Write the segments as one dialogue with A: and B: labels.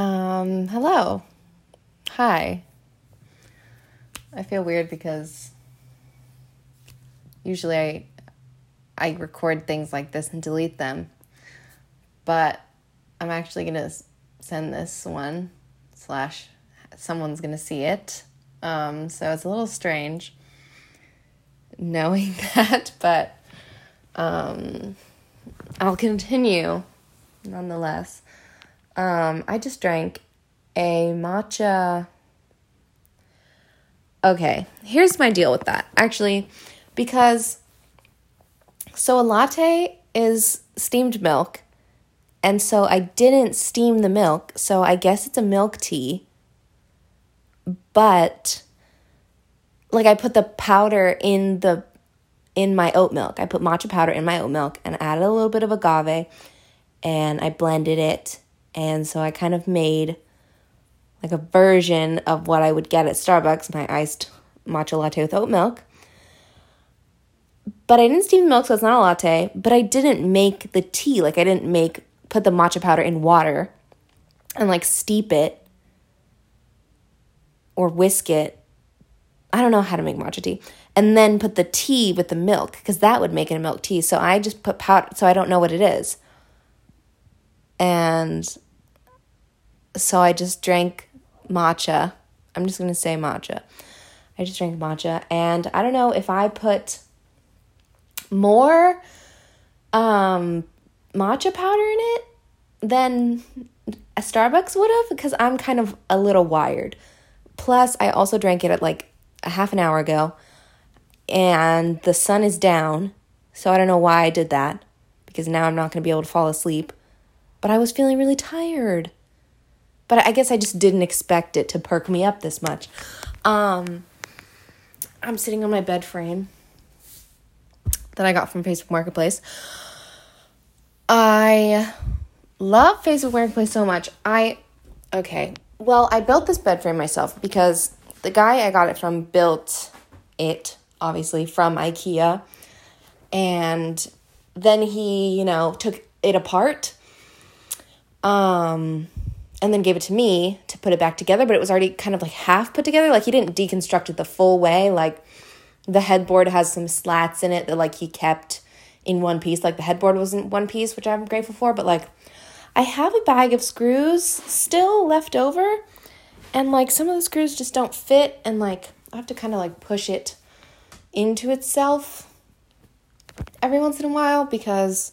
A: Um, hello. Hi. I feel weird because usually I I record things like this and delete them. But I'm actually going to send this one slash someone's going to see it. Um, so it's a little strange knowing that, but um, I'll continue nonetheless. Um, I just drank a matcha. Okay, here's my deal with that. Actually, because so a latte is steamed milk, and so I didn't steam the milk, so I guess it's a milk tea. But like I put the powder in the in my oat milk. I put matcha powder in my oat milk and added a little bit of agave and I blended it. And so I kind of made like a version of what I would get at Starbucks, my iced matcha latte with oat milk. But I didn't steam the milk, so it's not a latte. But I didn't make the tea. Like I didn't make put the matcha powder in water and like steep it or whisk it. I don't know how to make matcha tea. And then put the tea with the milk because that would make it a milk tea. So I just put powder, so I don't know what it is. And so I just drank matcha. I'm just going to say matcha. I just drank matcha. And I don't know if I put more um, matcha powder in it than a Starbucks would have because I'm kind of a little wired. Plus, I also drank it at like a half an hour ago and the sun is down. So I don't know why I did that because now I'm not going to be able to fall asleep. But I was feeling really tired. But I guess I just didn't expect it to perk me up this much. Um, I'm sitting on my bed frame that I got from Facebook Marketplace. I love Facebook Marketplace so much. I, okay, well, I built this bed frame myself because the guy I got it from built it, obviously, from IKEA. And then he, you know, took it apart um, and then gave it to me to put it back together, but it was already kind of like half put together. Like he didn't deconstruct it the full way. Like the headboard has some slats in it that like he kept in one piece. Like the headboard was in one piece, which I'm grateful for, but like I have a bag of screws still left over and like some of the screws just don't fit and like I have to kind of like push it into itself every once in a while because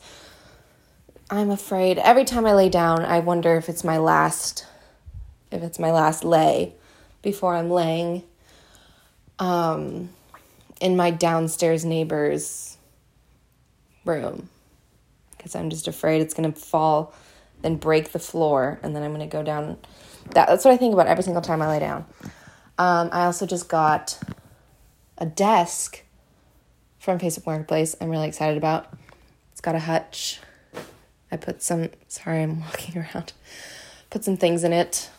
A: I'm afraid every time I lay down, I wonder if it's my last if it's my last lay before I'm laying um in my downstairs neighbor's room because I'm just afraid it's going to fall then break the floor and then I'm going to go down that, that's what I think about every single time I lay down. Um, I also just got a desk from Facebook Marketplace. I'm really excited about. It's got a hutch I put some, sorry, I'm walking around, put some things in it.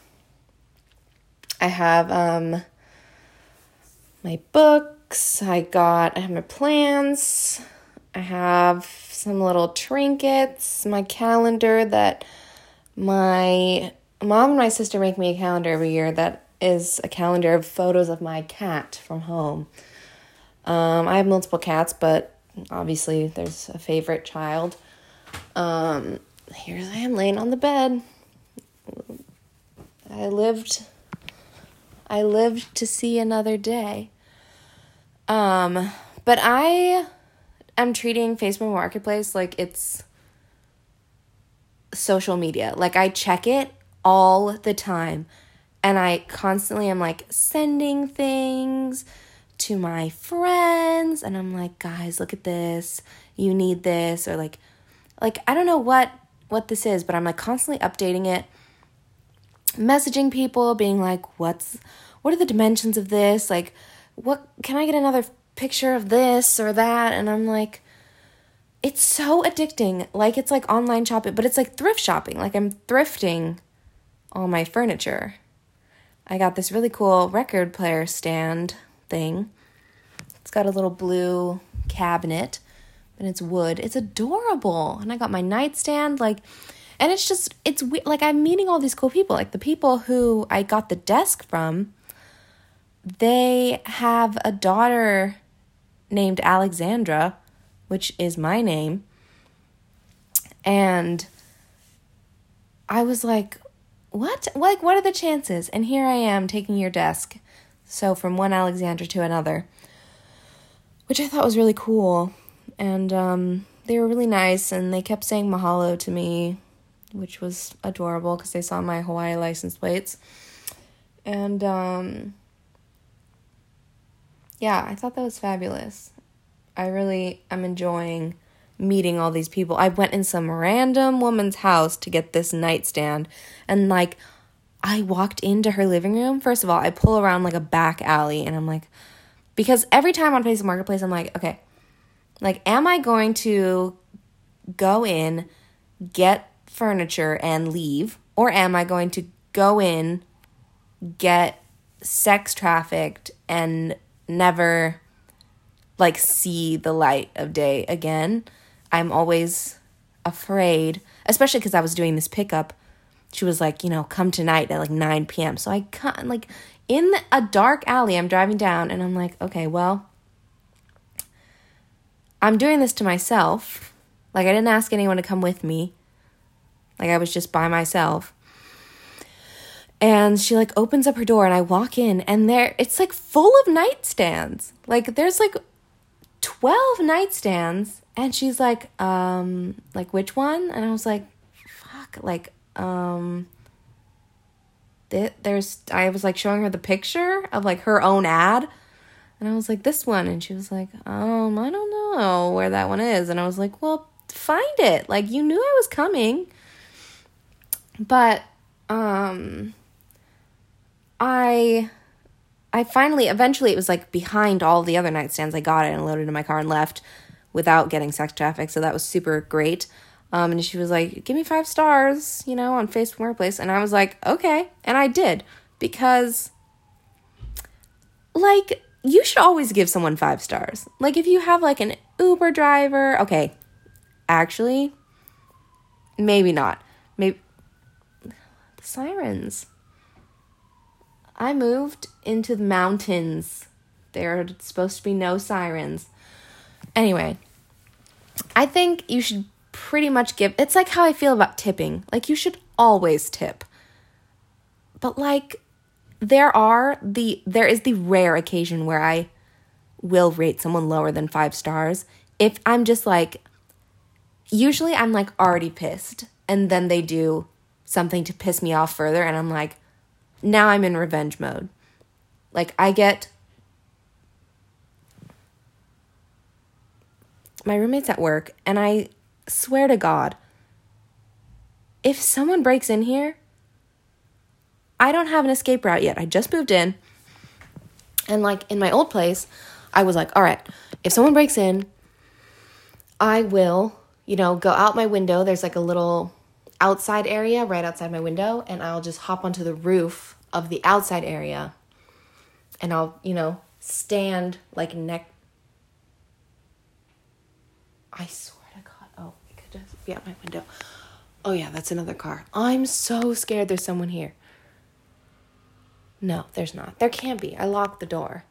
A: I have um, my books, I got, I have my plans, I have some little trinkets, my calendar that my mom and my sister make me a calendar every year that is a calendar of photos of my cat from home. Um, I have multiple cats, but obviously there's a favorite child. Um, here I am laying on the bed. I lived I lived to see another day. Um, but I am treating Facebook Marketplace like it's social media. Like I check it all the time and I constantly am like sending things to my friends and I'm like, "Guys, look at this. You need this." Or like like I don't know what what this is, but I'm like constantly updating it, messaging people, being like, "What's what are the dimensions of this? Like, what can I get another picture of this or that?" And I'm like, it's so addicting. Like it's like online shopping, but it's like thrift shopping. Like I'm thrifting all my furniture. I got this really cool record player stand thing. It's got a little blue cabinet and it's wood. It's adorable. And I got my nightstand. Like, And it's just, it's we- like I'm meeting all these cool people. Like the people who I got the desk from, they have a daughter named Alexandra, which is my name. And I was like, what? Like, what are the chances? And here I am taking your desk. So from one Alexandra to another, which I thought was really cool. And um, they were really nice and they kept saying mahalo to me, which was adorable because they saw my Hawaii license plates. And um, yeah, I thought that was fabulous. I really am enjoying meeting all these people. I went in some random woman's house to get this nightstand and like I walked into her living room. First of all, I pull around like a back alley and I'm like because every time on Facebook Marketplace I'm like, okay, like am I going to go in, get furniture and leave or am I going to go in, get sex trafficked and never like see the light of day again? I'm always afraid, especially because I was doing this pickup. She was like, you know, come tonight at like 9 p.m. So I can't, like, in a dark alley, I'm driving down and I'm like, okay, well, I'm doing this to myself. Like, I didn't ask anyone to come with me. Like, I was just by myself. And she like opens up her door and I walk in and there it's like full of nightstands. Like there's like 12 nightstands and she's like um like which one and i was like fuck like um th- there's i was like showing her the picture of like her own ad and i was like this one and she was like um i don't know where that one is and i was like well find it like you knew i was coming but um i i finally eventually it was like behind all the other nightstands i got it and loaded it in my car and left without getting sex traffic. So that was super great. Um, and she was like, give me five stars, you know, on Facebook Marketplace. And I was like, okay. And I did because, like, you should always give someone five stars. Like, if you have like an Uber driver, okay, actually, maybe not. Maybe the sirens. I moved into the mountains. There are supposed to be no sirens. Anyway, I think you should pretty much give it's like how I feel about tipping. Like you should always tip. But like there are the there is the rare occasion where I will rate someone lower than 5 stars if I'm just like usually I'm like already pissed and then they do something to piss me off further and I'm like now I'm in revenge mode. Like I get my roommate's at work, and I swear to God, if someone breaks in here, I don't have an escape route yet. I just moved in. And like in my old place, I was like, all right, if someone breaks in, I will, you know, go out my window. There's like a little outside area right outside my window, and I'll just hop onto the roof of the outside area and I'll, you know, stand like neck I swear to God. Oh, it could just be out my window. Oh, yeah, that's another car. I'm so scared there's someone here. No, there's not. There can't be. I locked the door.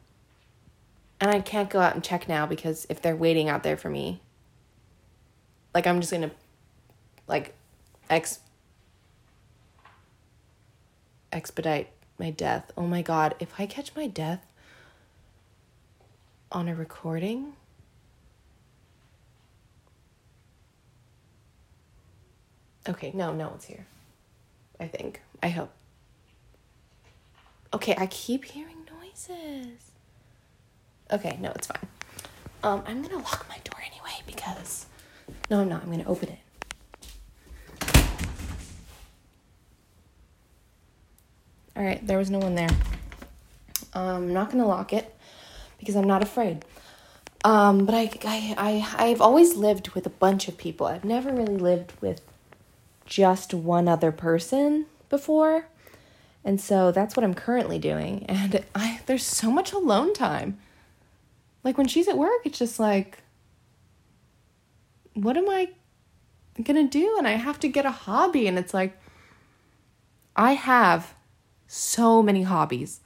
A: And I can't go out and check now because if they're waiting out there for me, like I'm just gonna, like, ex expedite my death. Oh my god, if I catch my death on a recording, Okay, no, no one's here. I think. I hope. Okay, I keep hearing noises. Okay, no, it's fine. Um, I'm gonna lock my door anyway because. No, I'm not. I'm gonna open it. All right, there was no one there. Um, I'm not gonna lock it because I'm not afraid. Um, but I, I, I, I've always lived with a bunch of people. I've never really lived with just one other person before. And so that's what I'm currently doing. And I there's so much alone time. Like when she's at work, it's just like what am I to do? And I have to get a hobby. And it's like, I have so many hobbies.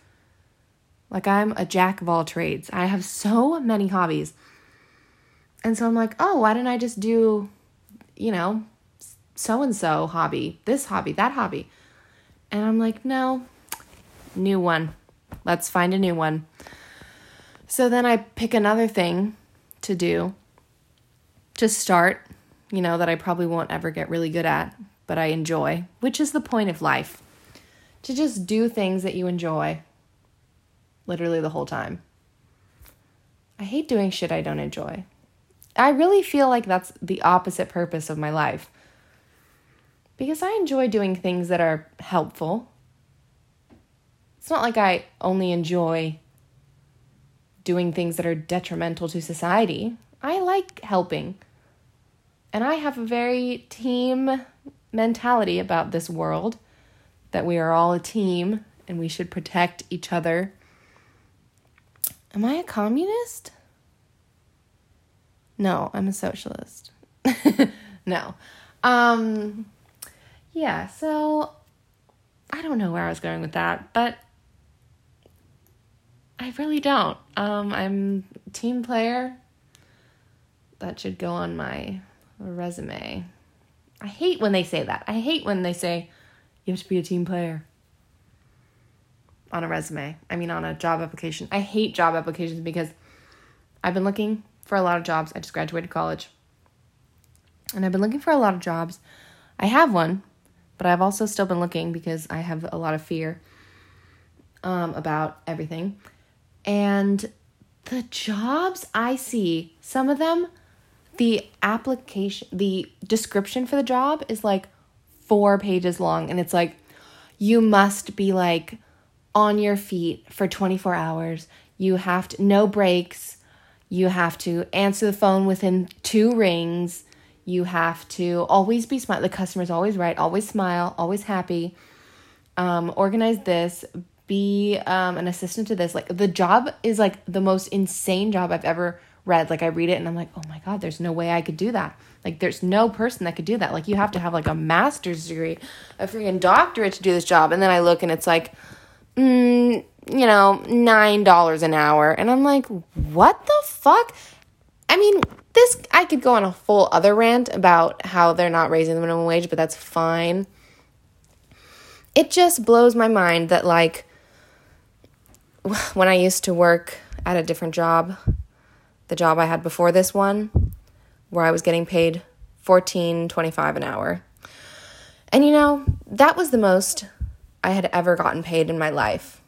A: Like, I'm a jack of all trades. I have so many hobbies. And so I'm like, oh, why didn't I just do, you know, so and so hobby, this hobby, that hobby? And I'm like, no, new one. Let's find a new one. So then I pick another thing to do to start, you know, that I probably won't ever get really good at, but I enjoy, which is the point of life. To just do things that you enjoy literally the whole time. I hate doing shit I don't enjoy. I really feel like that's the opposite purpose of my life. Because I enjoy doing things that are helpful. It's not like I only enjoy doing things that are detrimental to society. I like helping. And I have a very team mentality about this world that we are all a team and we should protect each other. Am I a communist? No, I'm a socialist. no. Um yeah, so I don't know where I was going with that, but I really don't. Um I'm team player. That should go on my resume. I hate when they say that. I hate when they say you have to be a team player on a resume. I mean, on a job application. I hate job applications because I've been looking for a lot of jobs. I just graduated college. And I've been looking for a lot of jobs. I have one, but I've also still been looking because I have a lot of fear um, about everything. And the jobs I see, some of them, the application, the description for the job is like four pages long. And it's like, you must be like on your feet for 24 hours. You have to, no breaks. You have to answer the phone within two rings. You have to always be smart. The customer's always right, always smile, always happy. Um, organize this, be um, an assistant to this. Like the job is like the most insane job I've ever read. Like I read it and I'm like, oh my God, there's no way I could do that. Like there's no person that could do that. Like you have to have like a master's degree, a freaking doctorate to do this job. And then I look and it's like, mm, you know, $9 an hour. And I'm like, what the fuck? I mean, this, I could go on a full other rant about how they're not raising the minimum wage, but that's fine. It just blows my mind that, like, when I used to work at a different job, the job I had before this one, where I was getting paid fourteen twenty five an hour. And you know, that was the most I had ever gotten paid in my life.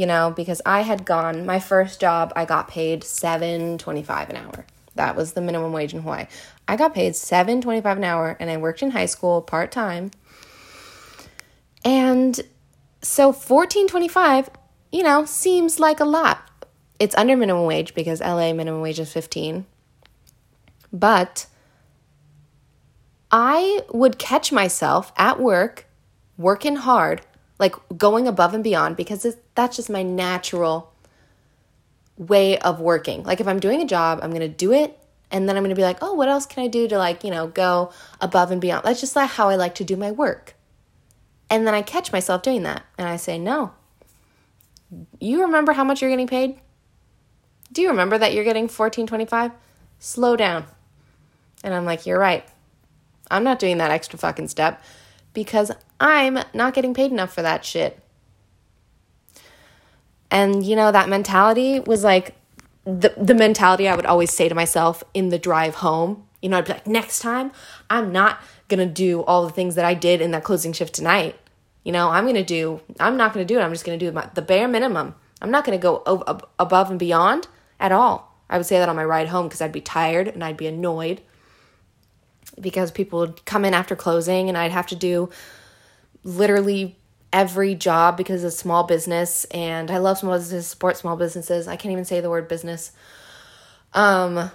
A: You know, because I had gone my first job, I got paid 7.25 an hour. That was the minimum wage in Hawaii. I got paid 7.25 an hour and I worked in high school part-time. And so 14.25, you know, seems like a lot. It's under minimum wage because LA minimum wage is 15. But I would catch myself at work working hard, like going above and beyond, because that's just my natural way of working. Like if I'm doing a job, I'm going to do it and then I'm going to be like, "Oh, what else can I do to like, you know, go above and beyond?" That's just like how I like to do my work. And then I catch myself doing that and I say, "No. You remember how much you're getting paid? Do you remember that you're getting 14.25? Slow down." And I'm like, "You're right. I'm not doing that extra fucking step because I'm not getting paid enough for that shit. And you know, that mentality was like the the mentality I would always say to myself in the drive home. You know, I'd be like, next time I'm not gonna do all the things that I did in that closing shift tonight. You know, I'm gonna do. I'm not gonna do it. I'm just gonna do my, the bare minimum. I'm not gonna go o- above and beyond at all. I would say that on my ride home because I'd be tired and I'd be annoyed because people would come in after closing and I'd have to do literally every job because it's small business and I love small businesses, support small businesses. I can't even say the word business. Um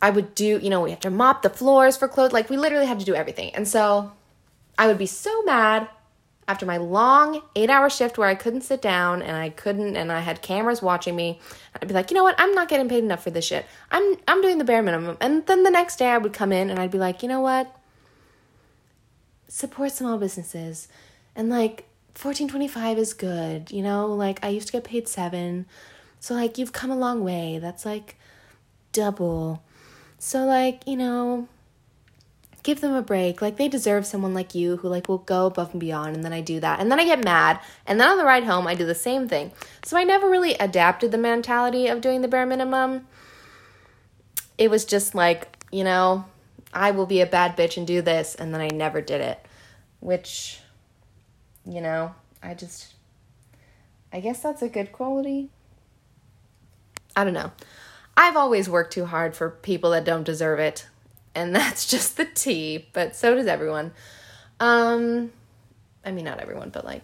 A: I would do, you know, we have to mop the floors for clothes. Like we literally had to do everything. And so I would be so mad after my long eight hour shift where I couldn't sit down and I couldn't and I had cameras watching me, I'd be like, you know what, I'm not getting paid enough for this shit. I'm I'm doing the bare minimum. And then the next day I would come in and I'd be like, you know what? Support small businesses. And like 1425 is good, you know, like I used to get paid seven. So like you've come a long way. That's like double. So like, you know, give them a break. Like they deserve someone like you who like will go above and beyond and then I do that. And then I get mad. And then on the ride home I do the same thing. So I never really adapted the mentality of doing the bare minimum. It was just like, you know, I will be a bad bitch and do this and then I never did it. Which you know, I just I guess that's a good quality. I don't know. I've always worked too hard for people that don't deserve it and that's just the tea, but so does everyone. Um, I mean, not everyone, but like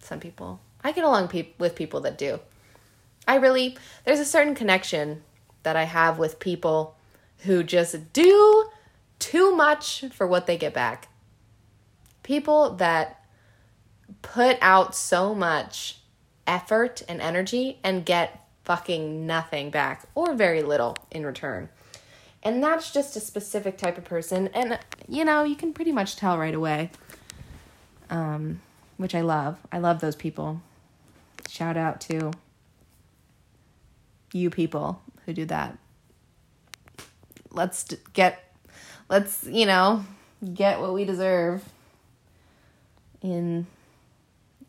A: some people. I get along pe- with people that do. I really, there's a certain connection that I have with people who just do too much for what they get back. People that put out so much effort and energy and get fucking nothing back or very little in return. And that's just a specific type of person. And, you know, you can pretty much tell right away. Um, which I love. I love those people. Shout out to you people who do that. Let's get, let's, you know, get what we deserve in,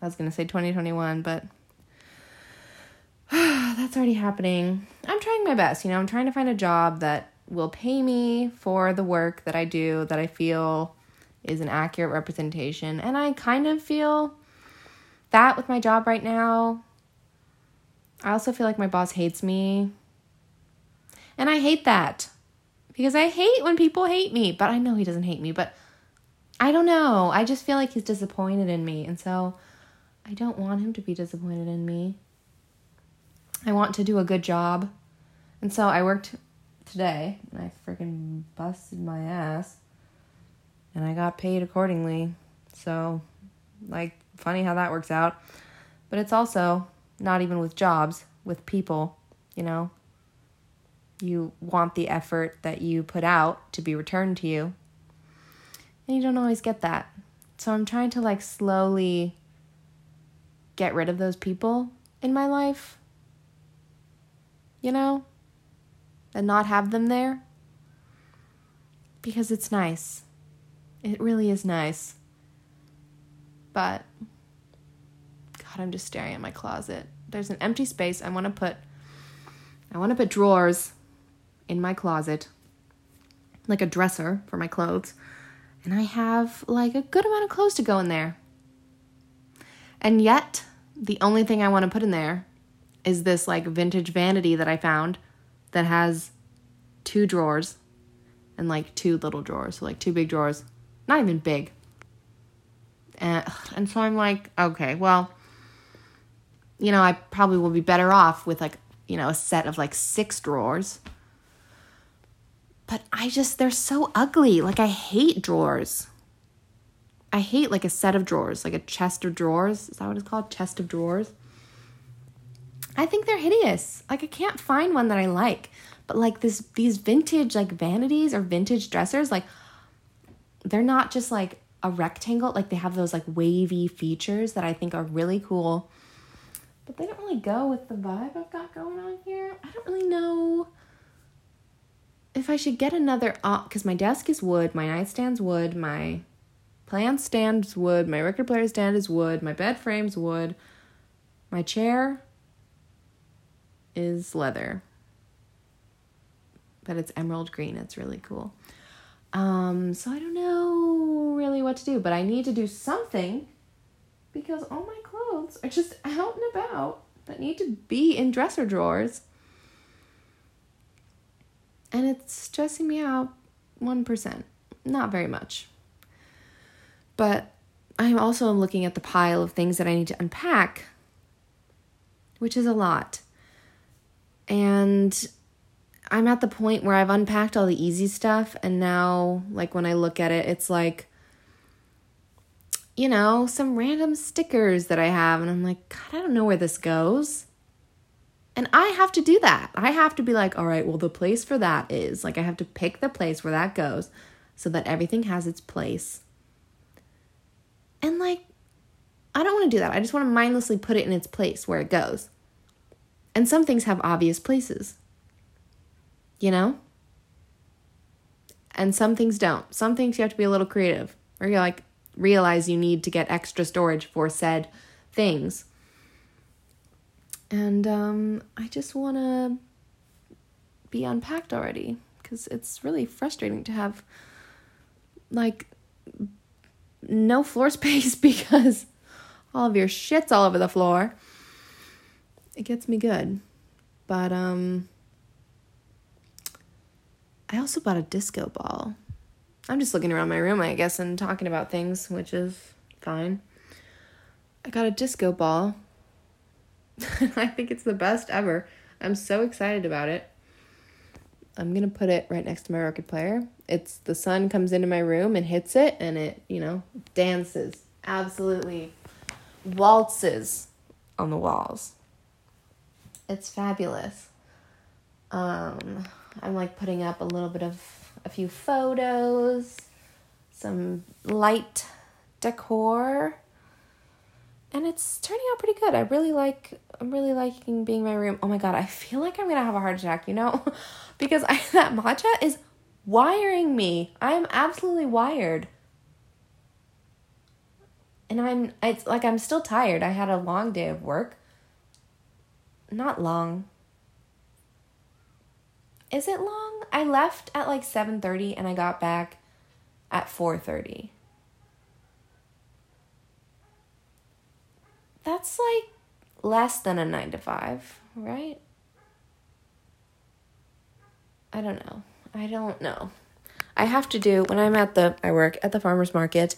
A: I was going to say 2021, but that's already happening. I'm trying my best, you know, I'm trying to find a job that will pay me for the work that I do that I feel is an accurate representation. And I kind of feel that with my job right now. I also feel like my boss hates me. And I hate that because I hate when people hate me, but I know he doesn't hate me, but I don't know. I just feel like he's disappointed in me. And so I don't want him to be disappointed in me. I want to do a good job. And so I worked today and I freaking busted my ass and I got paid accordingly. So, like, funny how that works out. But it's also not even with jobs, with people, you know. You want the effort that you put out to be returned to you. And you don't always get that. So I'm trying to like slowly get rid of those people in my life. You know? and not have them there because it's nice. It really is nice. But God, I'm just staring at my closet. There's an empty space. I want to put I want to put drawers in my closet. Like a dresser for my clothes. And I have like a good amount of clothes to go in there. And yet, the only thing I want to put in there is this like vintage vanity that I found that has two drawers and like two little drawers, so like two big drawers, not even big. And, and so I'm like, okay, well, you know, I probably will be better off with like, you know, a set of like six drawers. But I just, they're so ugly. Like, I hate drawers. I hate like a set of drawers, like a chest of drawers. Is that what it's called? Chest of drawers. I think they're hideous. Like I can't find one that I like. But like this these vintage like vanities or vintage dressers like they're not just like a rectangle, like they have those like wavy features that I think are really cool. But they don't really go with the vibe I've got going on here. I don't really know if I should get another because uh, my desk is wood, my nightstand's wood, my plant stand's wood, my record player stand is wood, my bed frame's wood, my chair is leather. But it's emerald green. It's really cool. Um, so I don't know really what to do, but I need to do something because all my clothes are just out and about that need to be in dresser drawers. And it's stressing me out 1%. Not very much. But I'm also looking at the pile of things that I need to unpack, which is a lot. And I'm at the point where I've unpacked all the easy stuff and now like when I look at it it's like you know, some random stickers that I have. And I'm like, God, I don't know where this goes. And I have to do that. I have to be like, all right, well, the place for that is like, I have to pick the place where that goes so that everything has its place. And like, I don't want to do that. I just want to mindlessly put it in its place where it goes. And some things have obvious places, you know? And some things don't. Some things you have to be a little creative, or you like realize you need to get extra storage for said things. And um, I just want to be unpacked already because it's really frustrating to have like no floor space because all of your shit's all over the floor. It gets me good. But um I also bought a disco ball. I'm just looking around my room, I guess, and talking about things, which is fine. I got a disco ball. I think it's the best ever. I'm so excited about it. I'm going to put it right next to my record player. It's the sun comes into my room and hits it and it, you know, dances. Absolutely waltzes on the walls. It's fabulous. Um I'm like putting up a little bit of a few photos, some light decor, and it's turning out pretty good. I really like I'm really liking being in my room. Oh my god, I feel like I'm gonna have a heart attack, you know? because I, that matcha is wiring me. I am absolutely wired. And I'm it's like I'm still tired. I had a long day of work. Not long. Is it long? I left at like 7:30 and I got back at 4:30. That's like less than a 9 to 5, right? I don't know. I don't know. I have to do when I'm at the I work at the farmers market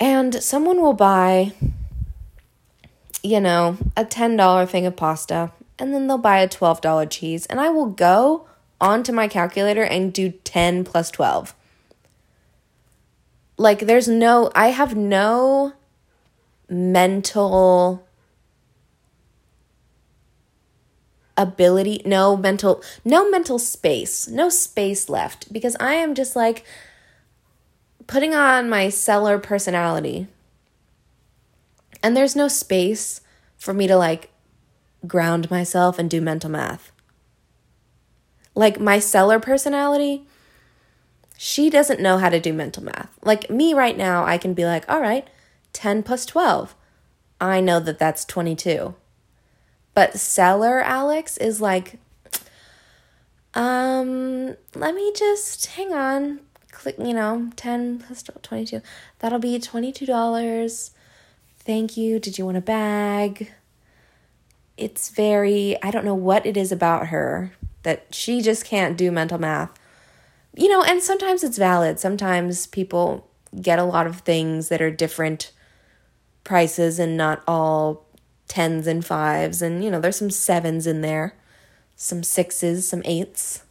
A: and someone will buy you know, a $10 thing of pasta and then they'll buy a $12 cheese and I will go onto my calculator and do 10 plus 12. Like there's no I have no mental ability, no mental no mental space, no space left because I am just like putting on my seller personality. And there's no space for me to like ground myself and do mental math. Like my seller personality, she doesn't know how to do mental math. Like me right now, I can be like, all right, 10 plus 12. I know that that's 22. But seller Alex is like, um, let me just hang on. Click, you know, 10 plus 22. That'll be $22. Thank you. Did you want a bag? it's very, I don't know what it is about her that she just can't do mental math. You know, and sometimes it's valid. Sometimes people get a lot of things that are different prices and not all tens and fives. And, you know, there's some sevens in there, some sixes, some eights,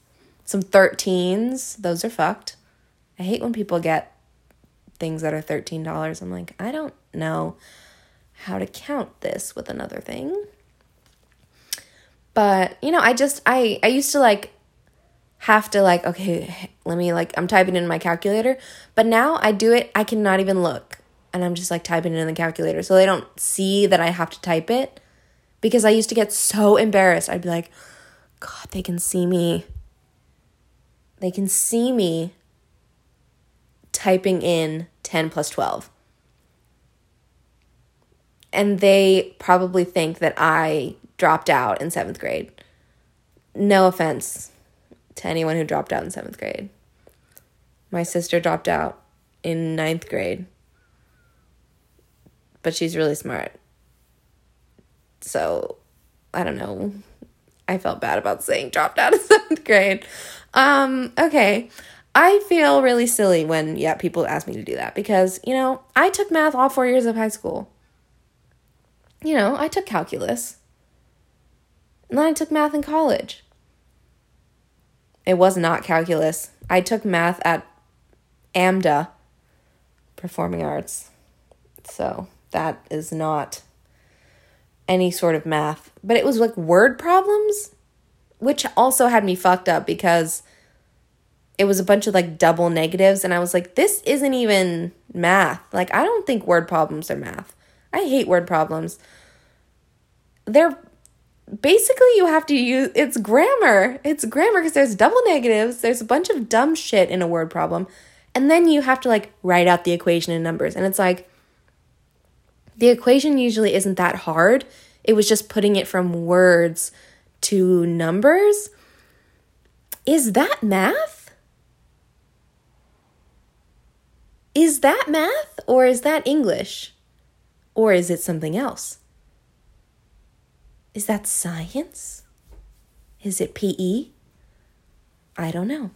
A: some 13s. Those are fucked. I hate when people get things that are $13. I'm like, I don't know how to count this with another thing. But, you know, I just I I used to like have to like okay, let me like I'm typing in my calculator, but now I do it I cannot even look and I'm just like typing it in the calculator so they don't see that I have to type it because I used to get so embarrassed. I'd be like, god, they can see me. They can see me typing in 10 plus 12 and they probably think that I dropped out in seventh grade. No offense to anyone who dropped out in seventh grade. My sister dropped out in ninth grade, but she's really smart. So, I don't know. I felt bad about saying dropped out of seventh grade. Um, okay. I feel really silly when, yeah, people ask me to do that because, you know, I took math all four years of high school. You know, I took calculus. And then I took math in college. It was not calculus. I took math at AMDA, Performing Arts. So that is not any sort of math. But it was like word problems, which also had me fucked up because it was a bunch of like double negatives. And I was like, this isn't even math. Like, I don't think word problems are math. I hate word problems. They're basically you have to use it's grammar. It's grammar because there's double negatives, there's a bunch of dumb shit in a word problem, and then you have to like write out the equation in numbers. And it's like the equation usually isn't that hard. It was just putting it from words to numbers. Is that math? Is that math or is that English? Or is it something else? Is that science? Is it PE? I don't know.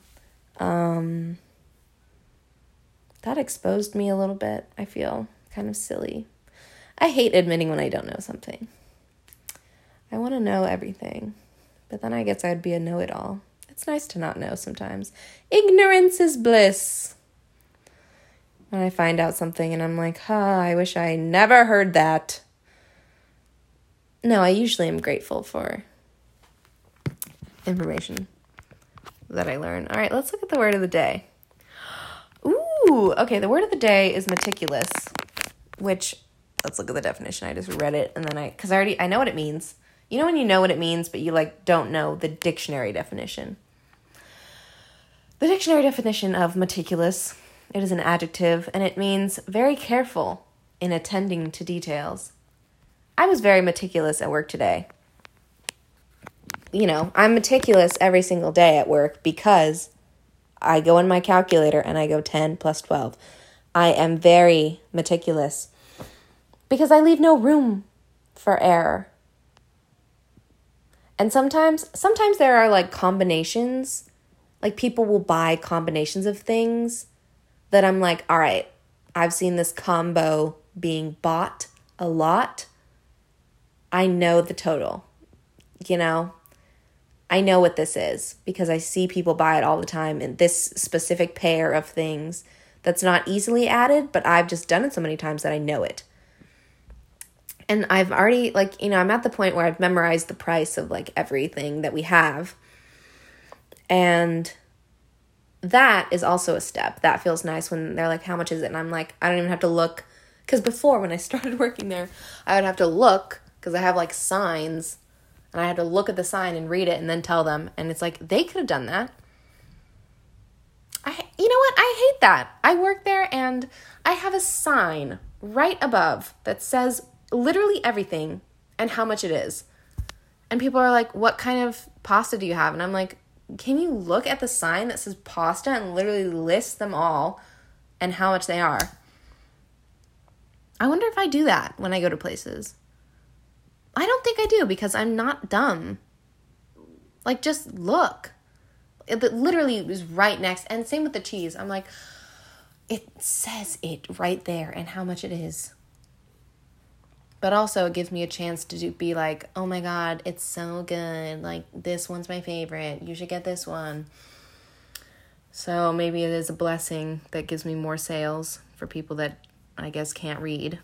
A: Um, that exposed me a little bit. I feel kind of silly. I hate admitting when I don't know something. I want to know everything, but then I guess I'd be a know it all. It's nice to not know sometimes. Ignorance is bliss. When I find out something and I'm like, huh, I wish I never heard that. No, I usually am grateful for information that I learn. All right, let's look at the word of the day. Ooh, okay, the word of the day is meticulous, which let's look at the definition. I just read it and then I cuz I already I know what it means. You know when you know what it means but you like don't know the dictionary definition. The dictionary definition of meticulous, it is an adjective and it means very careful in attending to details. I was very meticulous at work today. You know, I'm meticulous every single day at work because I go in my calculator and I go 10 plus 12. I am very meticulous because I leave no room for error. And sometimes sometimes there are like combinations like people will buy combinations of things that I'm like, "All right, I've seen this combo being bought a lot I know the total. You know, I know what this is because I see people buy it all the time in this specific pair of things that's not easily added, but I've just done it so many times that I know it. And I've already, like, you know, I'm at the point where I've memorized the price of like everything that we have. And that is also a step. That feels nice when they're like, how much is it? And I'm like, I don't even have to look. Because before, when I started working there, I would have to look because I have like signs and I had to look at the sign and read it and then tell them. And it's like, they could have done that. I, you know what? I hate that. I work there and I have a sign right above that says literally everything and how much it is. And people are like, what kind of pasta do you have? And I'm like, can you look at the sign that says pasta and literally list them all and how much they are? I wonder if I do that when I go to places. I don't think I do because I'm not dumb. Like, just look. It literally was right next. And same with the cheese. I'm like, it says it right there and how much it is. But also, it gives me a chance to do, be like, oh my God, it's so good. Like, this one's my favorite. You should get this one. So maybe it is a blessing that gives me more sales for people that I guess can't read.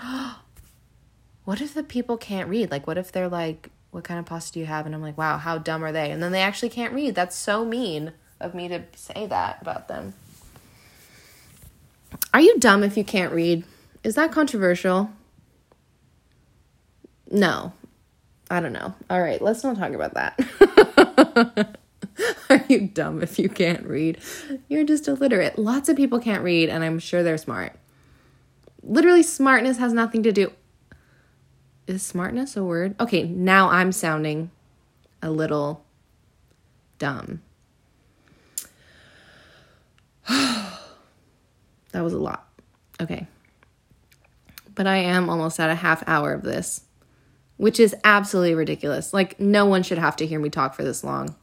A: what if the people can't read? Like, what if they're like, what kind of pasta do you have? And I'm like, wow, how dumb are they? And then they actually can't read. That's so mean of me to say that about them. Are you dumb if you can't read? Is that controversial? No. I don't know. All right, let's not talk about that. Are you dumb if you can't read? You're just illiterate. Lots of people can't read, and I'm sure they're smart. Literally, smartness has nothing to do is smartness a word? Okay, now I'm sounding a little dumb. that was a lot. Okay. But I am almost at a half hour of this, which is absolutely ridiculous. Like, no one should have to hear me talk for this long.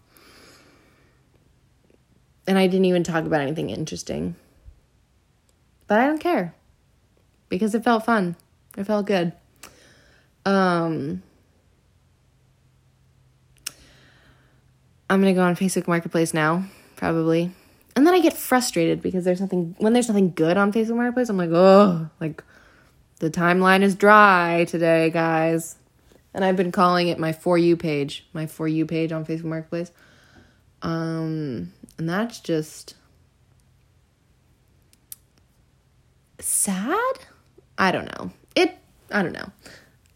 A: And I didn't even talk about anything interesting. But I don't care because it felt fun. It felt good. Um, I'm gonna go on Facebook Marketplace now, probably. And then I get frustrated because there's nothing when there's nothing good on Facebook Marketplace, I'm like, oh, like The timeline is dry today, guys. And I've been calling it my For You page, my For You page on Facebook Marketplace. Um, and that's just sad. I don't know. It, I don't know.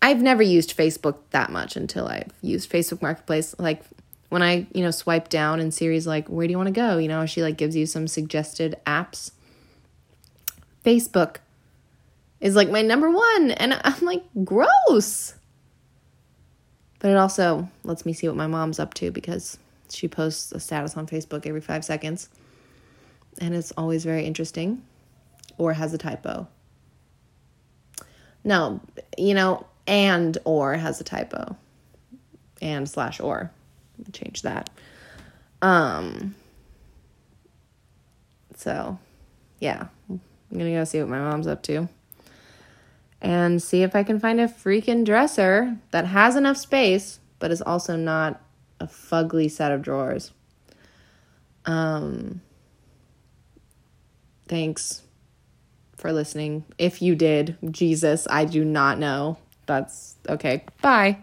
A: I've never used Facebook that much until I've used Facebook Marketplace. Like when I, you know, swipe down and Siri's like, where do you want to go? You know, she like gives you some suggested apps. Facebook is like my number one. And I'm like, gross. But it also lets me see what my mom's up to because she posts a status on Facebook every five seconds. And it's always very interesting or has a typo. No, you know, and or has a typo. And slash or. Change that. Um so yeah. I'm gonna go see what my mom's up to. And see if I can find a freaking dresser that has enough space, but is also not a fugly set of drawers. Um thanks for listening. If you did, Jesus, I do not know. That's okay. Bye.